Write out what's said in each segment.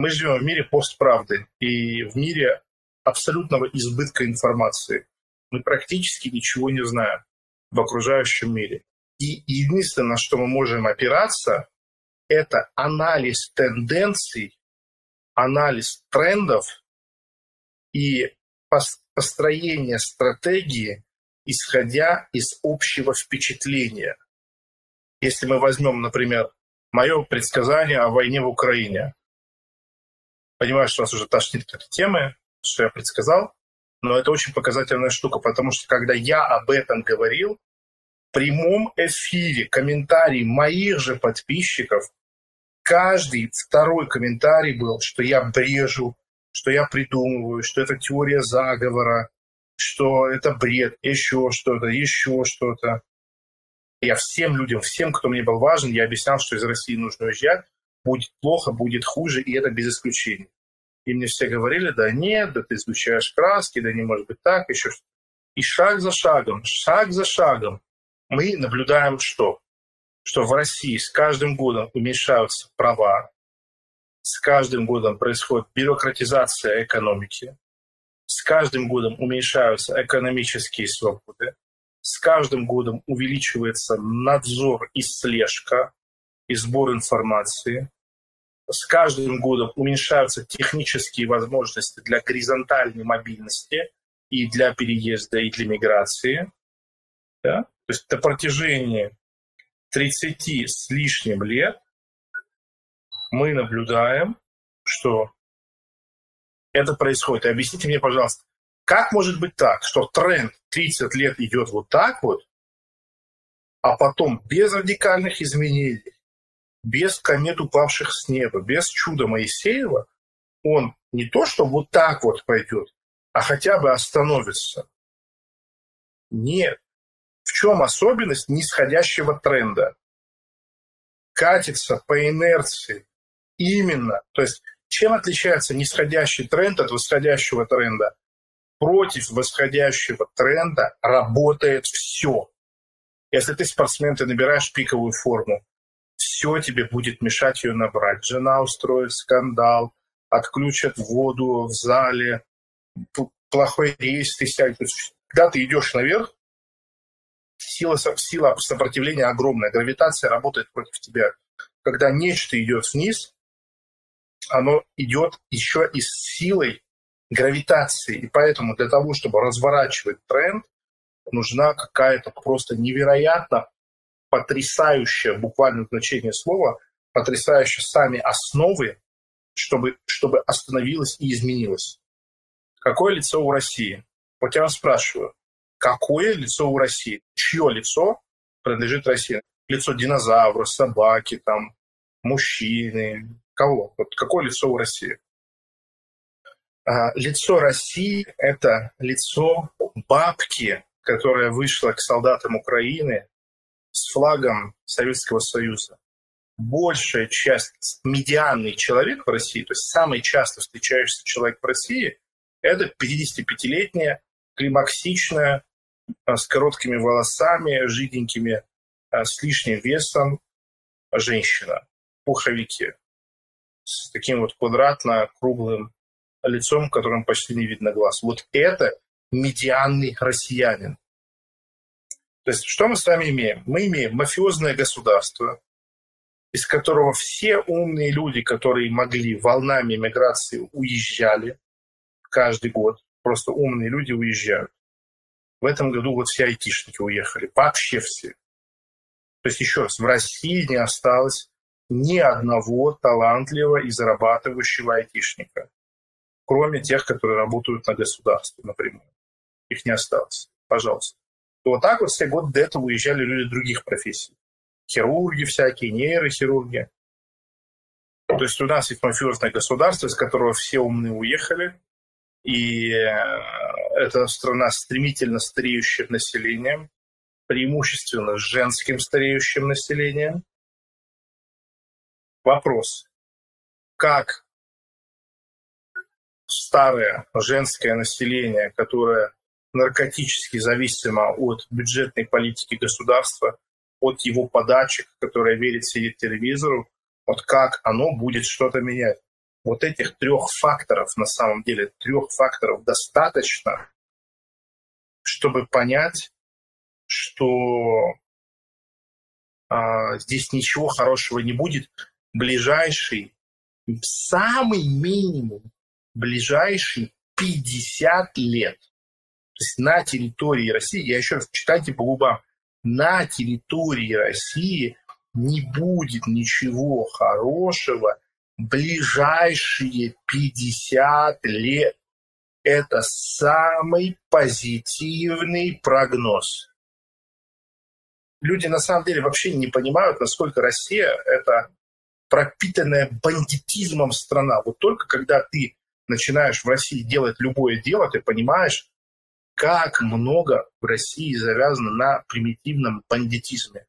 Мы живем в мире постправды и в мире абсолютного избытка информации. Мы практически ничего не знаем в окружающем мире. И единственное, на что мы можем опираться, это анализ тенденций, анализ трендов и построение стратегии, исходя из общего впечатления. Если мы возьмем, например, мое предсказание о войне в Украине. Понимаю, что вас уже тошнит к этой теме, что я предсказал, но это очень показательная штука, потому что когда я об этом говорил, в прямом эфире комментарий моих же подписчиков, каждый второй комментарий был, что я брежу, что я придумываю, что это теория заговора, что это бред, еще что-то, еще что-то. Я всем людям, всем, кто мне был важен, я объяснял, что из России нужно уезжать, будет плохо, будет хуже, и это без исключения. И мне все говорили, да нет, да ты сгущаешь краски, да не может быть так, еще что И шаг за шагом, шаг за шагом мы наблюдаем что? Что в России с каждым годом уменьшаются права, с каждым годом происходит бюрократизация экономики, с каждым годом уменьшаются экономические свободы, с каждым годом увеличивается надзор и слежка, и сбор информации, с каждым годом уменьшаются технические возможности для горизонтальной мобильности и для переезда, и для миграции. Да? То есть на протяжении 30 с лишним лет мы наблюдаем, что это происходит. И объясните мне, пожалуйста, как может быть так, что тренд 30 лет идет вот так вот, а потом без радикальных изменений, без комет, упавших с неба, без чуда Моисеева, он не то, что вот так вот пойдет, а хотя бы остановится. Нет. В чем особенность нисходящего тренда? Катится по инерции. Именно. То есть чем отличается нисходящий тренд от восходящего тренда? Против восходящего тренда работает все. Если ты спортсмен, ты набираешь пиковую форму, все тебе будет мешать ее набрать. Жена устроит скандал, отключат воду в зале, плохой рейс, ты сядешь. Когда ты идешь наверх, сила, сила сопротивления огромная, гравитация работает против тебя. Когда нечто идет вниз, оно идет еще и с силой гравитации. И поэтому для того, чтобы разворачивать тренд, нужна какая-то просто невероятно потрясающая, буквально значение слова, потрясающие сами основы, чтобы, чтобы остановилось и изменилось. Какое лицо у России? Вот я вас спрашиваю, какое лицо у России? Чье лицо принадлежит России? Лицо динозавра, собаки, там, мужчины, Кого? Вот какое лицо у России? А, лицо России – это лицо бабки, которая вышла к солдатам Украины с флагом Советского Союза. Большая часть, медианный человек в России, то есть самый часто встречающийся человек в России, это 55-летняя, климаксичная, а, с короткими волосами, жиденькими, а, с лишним весом женщина в пуховике с таким вот квадратно-круглым лицом, которым почти не видно глаз. Вот это медианный россиянин. То есть что мы с вами имеем? Мы имеем мафиозное государство, из которого все умные люди, которые могли волнами миграции, уезжали каждый год. Просто умные люди уезжают. В этом году вот все айтишники уехали. Вообще все. То есть еще раз, в России не осталось ни одного талантливого и зарабатывающего айтишника, кроме тех, которые работают на государство напрямую. Их не осталось. Пожалуйста. Вот так вот все годы до этого уезжали люди других профессий. Хирурги всякие, нейрохирурги. То есть у нас есть мафиозное государство, из которого все умные уехали, и э, это страна стремительно стареющим населением, преимущественно женским стареющим населением, Вопрос. Как старое женское население, которое наркотически зависимо от бюджетной политики государства, от его подачек, которое верит сидеть телевизору, вот как оно будет что-то менять. Вот этих трех факторов, на самом деле, трех факторов достаточно, чтобы понять, что а, здесь ничего хорошего не будет. Ближайший, самый минимум, ближайший 50 лет. То есть на территории России, я еще раз читайте по губам, на территории России не будет ничего хорошего ближайшие 50 лет. Это самый позитивный прогноз. Люди на самом деле вообще не понимают, насколько Россия – это пропитанная бандитизмом страна. Вот только когда ты начинаешь в России делать любое дело, ты понимаешь, как много в России завязано на примитивном бандитизме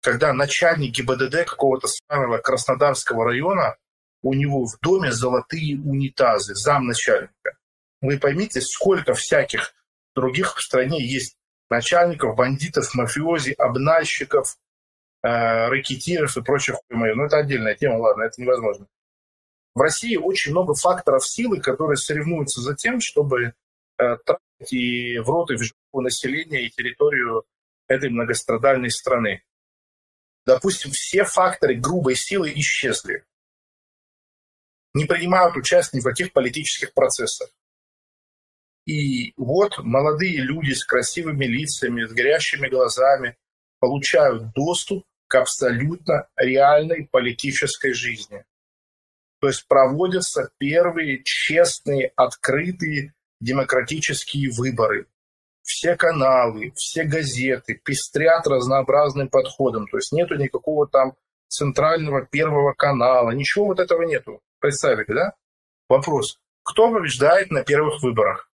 когда начальник ГИБДД какого-то старого Краснодарского района, у него в доме золотые унитазы, замначальника. Вы поймите, сколько всяких других в стране есть начальников, бандитов, мафиози, обнальщиков, э, рэкетиров и прочих хуй Ну, это отдельная тема, ладно, это невозможно. В России очень много факторов силы, которые соревнуются за тем, чтобы тратить и в рот, и в жопу населения, и территорию этой многострадальной страны допустим, все факторы грубой силы исчезли. Не принимают участие ни в каких политических процессах. И вот молодые люди с красивыми лицами, с горящими глазами получают доступ к абсолютно реальной политической жизни. То есть проводятся первые честные, открытые демократические выборы все каналы, все газеты пестрят разнообразным подходом. То есть нету никакого там центрального первого канала, ничего вот этого нету. Представили, да? Вопрос. Кто побеждает на первых выборах?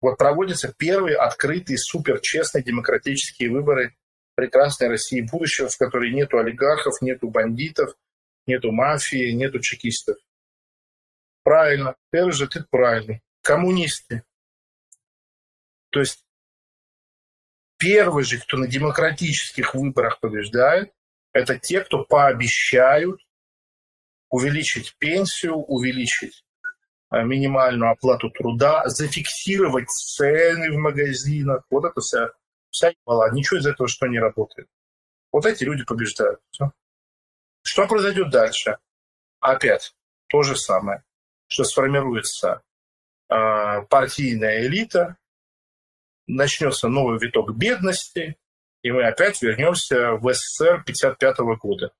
Вот проводятся первые открытые, суперчестные демократические выборы прекрасной России будущего, в которой нету олигархов, нету бандитов, нету мафии, нету чекистов. Правильно. Первый же ты правильный. Коммунисты. То есть Первый же, кто на демократических выборах побеждает, это те, кто пообещают увеличить пенсию, увеличить э, минимальную оплату труда, зафиксировать цены в магазинах. Вот это вся, вся ебала. Ничего из этого что не работает. Вот эти люди побеждают. Все. Что произойдет дальше? Опять то же самое, что сформируется партийная элита, начнется новый виток бедности, и мы опять вернемся в СССР 1955 года.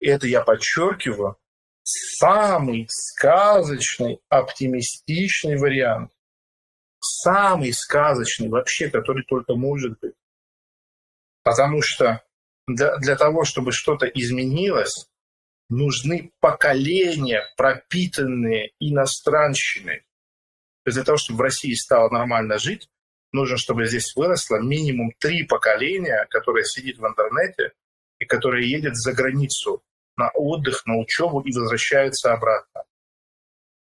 И это я подчеркиваю, самый сказочный, оптимистичный вариант. Самый сказочный вообще, который только может быть. Потому что для, для того, чтобы что-то изменилось, нужны поколения, пропитанные иностранщиной. Для того, чтобы в России стало нормально жить, нужно, чтобы здесь выросло минимум три поколения, которые сидит в интернете и которые едет за границу на отдых, на учебу и возвращается обратно.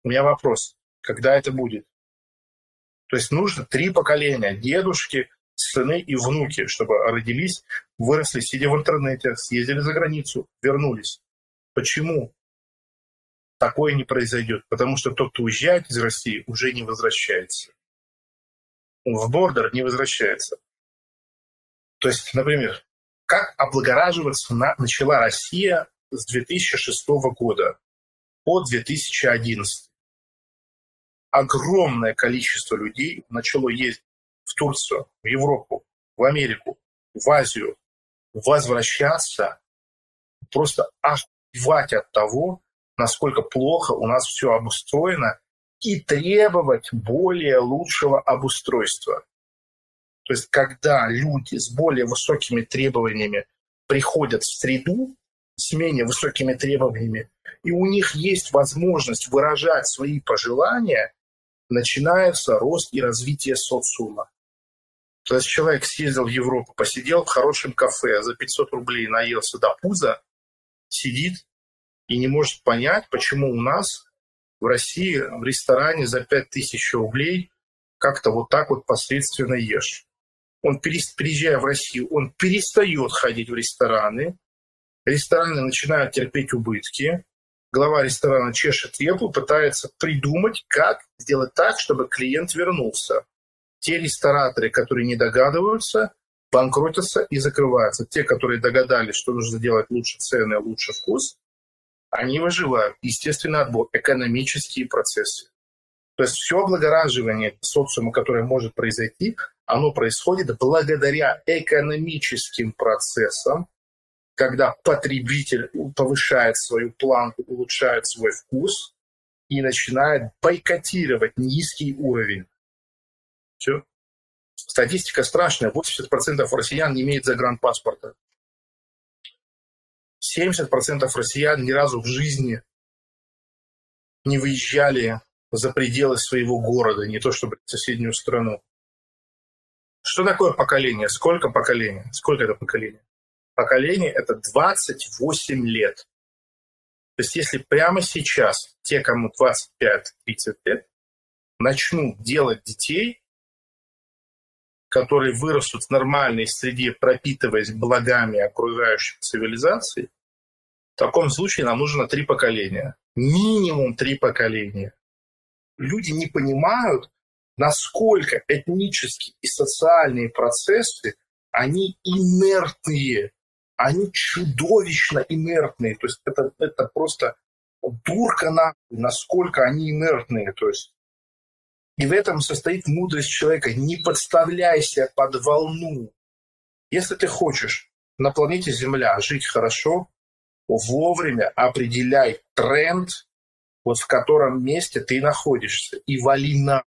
У меня вопрос, когда это будет? То есть нужно три поколения, дедушки, сыны и внуки, чтобы родились, выросли, сидя в интернете, съездили за границу, вернулись. Почему такое не произойдет? Потому что тот, кто уезжает из России, уже не возвращается в бордер не возвращается. То есть, например, как облагораживаться на, начала Россия с 2006 года по 2011. Огромное количество людей начало ездить в Турцию, в Европу, в Америку, в Азию, возвращаться, просто охвать от того, насколько плохо у нас все обустроено и требовать более лучшего обустройства. То есть, когда люди с более высокими требованиями приходят в среду, с менее высокими требованиями, и у них есть возможность выражать свои пожелания, начинается рост и развитие социума. То есть человек съездил в Европу, посидел в хорошем кафе, за 500 рублей наелся до пуза, сидит и не может понять, почему у нас в России в ресторане за 5000 рублей как-то вот так вот посредственно ешь. Он, приезжая в Россию, он перестает ходить в рестораны, рестораны начинают терпеть убытки, глава ресторана чешет репу, пытается придумать, как сделать так, чтобы клиент вернулся. Те рестораторы, которые не догадываются, банкротятся и закрываются. Те, которые догадались, что нужно делать лучше цены, лучше вкус, они выживают. Естественный отбор, экономические процессы. То есть все облагораживание социума, которое может произойти, оно происходит благодаря экономическим процессам, когда потребитель повышает свою планку, улучшает свой вкус и начинает бойкотировать низкий уровень. Все. Статистика страшная. 80% россиян не имеют загранпаспорта. 70% россиян ни разу в жизни не выезжали за пределы своего города, не то чтобы в соседнюю страну. Что такое поколение? Сколько поколений? Сколько это поколение? Поколение – это 28 лет. То есть если прямо сейчас те, кому 25-30 лет, начнут делать детей, которые вырастут в нормальной среде, пропитываясь благами окружающей цивилизации, в таком случае нам нужно три поколения. Минимум три поколения. Люди не понимают, насколько этнические и социальные процессы, они инертные, они чудовищно инертные. То есть это, это просто дурка на насколько они инертные. То есть и в этом состоит мудрость человека. Не подставляйся под волну. Если ты хочешь на планете Земля жить хорошо, вовремя определяй тренд, вот в котором месте ты находишься, и вали на.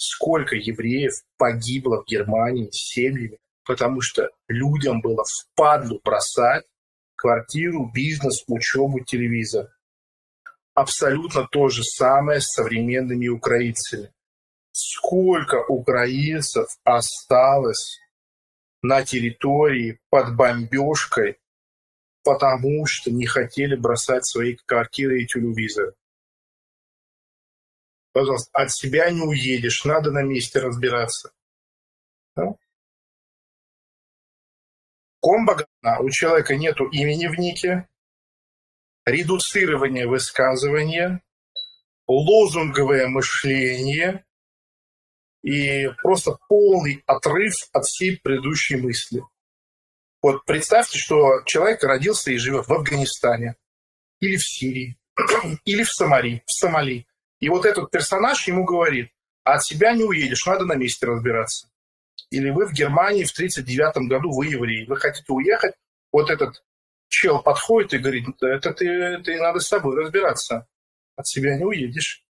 Сколько евреев погибло в Германии с семьями, потому что людям было впадлу бросать квартиру, бизнес, учебу, телевизор. Абсолютно то же самое с современными украинцами сколько украинцев осталось на территории под бомбежкой, потому что не хотели бросать свои квартиры и телевизоры. Пожалуйста, от себя не уедешь, надо на месте разбираться. Да? Комбо у человека нету имени в нике, редуцирование высказывания, лозунговое мышление, и просто полный отрыв от всей предыдущей мысли. Вот представьте, что человек родился и живет в Афганистане, или в Сирии, или в Сомали, в Сомали. И вот этот персонаж ему говорит, а от себя не уедешь, надо на месте разбираться. Или вы в Германии в 1939 году, вы евреи, вы хотите уехать, вот этот чел подходит и говорит, это ты, ты надо с тобой разбираться, от себя не уедешь.